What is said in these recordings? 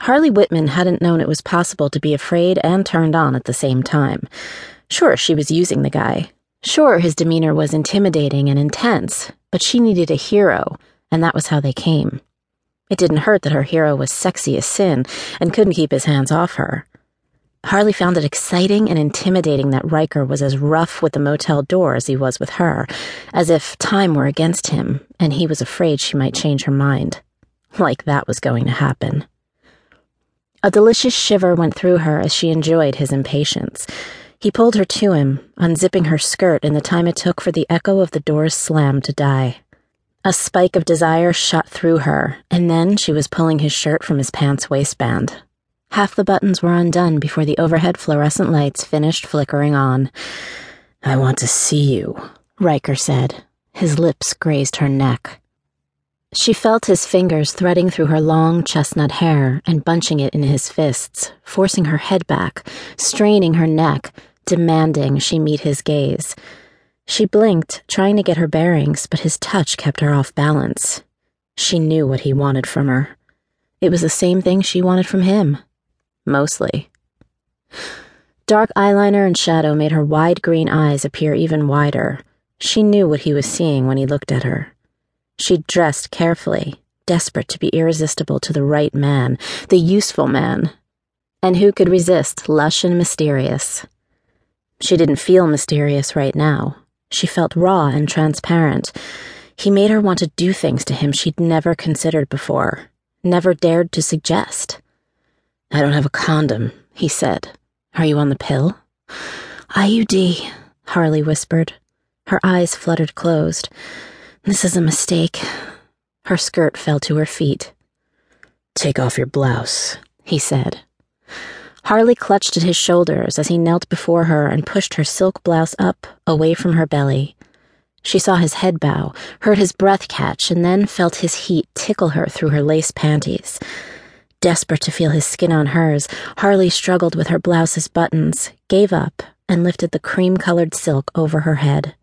Harley Whitman hadn't known it was possible to be afraid and turned on at the same time. Sure, she was using the guy. Sure, his demeanor was intimidating and intense, but she needed a hero, and that was how they came. It didn't hurt that her hero was sexy as sin and couldn't keep his hands off her. Harley found it exciting and intimidating that Ryker was as rough with the motel door as he was with her, as if time were against him and he was afraid she might change her mind. Like that was going to happen. A delicious shiver went through her as she enjoyed his impatience. He pulled her to him, unzipping her skirt in the time it took for the echo of the door's slam to die. A spike of desire shot through her, and then she was pulling his shirt from his pants waistband. Half the buttons were undone before the overhead fluorescent lights finished flickering on. I want to see you, Ryker said. His lips grazed her neck. She felt his fingers threading through her long chestnut hair and bunching it in his fists, forcing her head back, straining her neck, demanding she meet his gaze. She blinked, trying to get her bearings, but his touch kept her off balance. She knew what he wanted from her. It was the same thing she wanted from him mostly. Dark eyeliner and shadow made her wide green eyes appear even wider. She knew what he was seeing when he looked at her. She'd dressed carefully, desperate to be irresistible to the right man, the useful man. And who could resist lush and mysterious? She didn't feel mysterious right now. She felt raw and transparent. He made her want to do things to him she'd never considered before, never dared to suggest. I don't have a condom, he said. Are you on the pill? IUD, Harley whispered. Her eyes fluttered closed. This is a mistake. Her skirt fell to her feet. Take off your blouse, he said. Harley clutched at his shoulders as he knelt before her and pushed her silk blouse up, away from her belly. She saw his head bow, heard his breath catch, and then felt his heat tickle her through her lace panties. Desperate to feel his skin on hers, Harley struggled with her blouse's buttons, gave up, and lifted the cream colored silk over her head.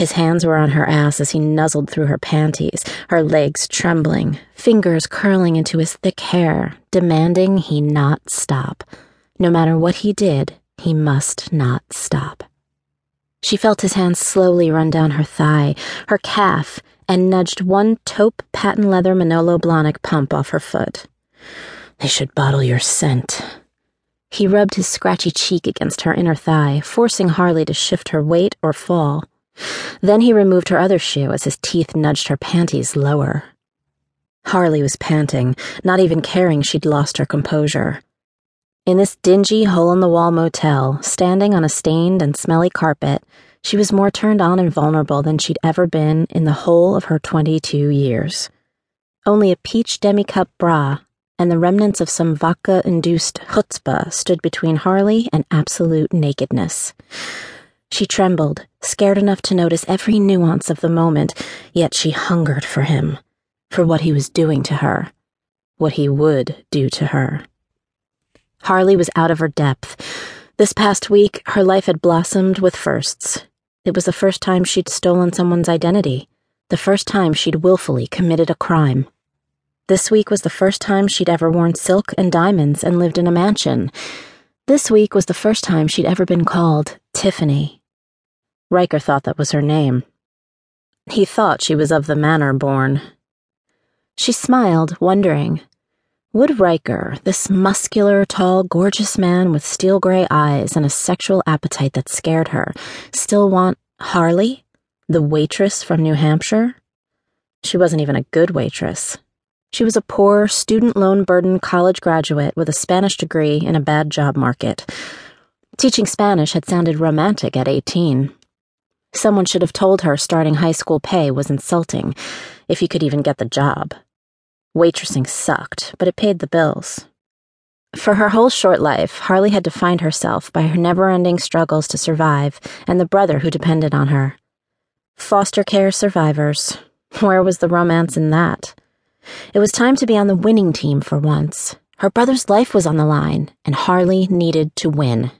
His hands were on her ass as he nuzzled through her panties, her legs trembling, fingers curling into his thick hair, demanding he not stop. No matter what he did, he must not stop. She felt his hands slowly run down her thigh, her calf, and nudged one taupe patent leather Manolo Blahnik pump off her foot. They should bottle your scent. He rubbed his scratchy cheek against her inner thigh, forcing Harley to shift her weight or fall. Then he removed her other shoe as his teeth nudged her panties lower. Harley was panting, not even caring she'd lost her composure. In this dingy, hole in the wall motel, standing on a stained and smelly carpet, she was more turned on and vulnerable than she'd ever been in the whole of her 22 years. Only a peach demi cup bra and the remnants of some vodka induced chutzpah stood between Harley and absolute nakedness. She trembled, scared enough to notice every nuance of the moment, yet she hungered for him, for what he was doing to her, what he would do to her. Harley was out of her depth. This past week, her life had blossomed with firsts. It was the first time she'd stolen someone's identity, the first time she'd willfully committed a crime. This week was the first time she'd ever worn silk and diamonds and lived in a mansion. This week was the first time she'd ever been called Tiffany. Ryker thought that was her name. He thought she was of the manor born. She smiled, wondering. Would Ryker, this muscular, tall, gorgeous man with steel gray eyes and a sexual appetite that scared her, still want Harley, the waitress from New Hampshire? She wasn't even a good waitress. She was a poor, student loan burdened college graduate with a Spanish degree in a bad job market. Teaching Spanish had sounded romantic at 18. Someone should have told her starting high school pay was insulting, if you could even get the job. Waitressing sucked, but it paid the bills. For her whole short life, Harley had defined herself by her never ending struggles to survive and the brother who depended on her. Foster care survivors. Where was the romance in that? It was time to be on the winning team for once. Her brother's life was on the line, and Harley needed to win.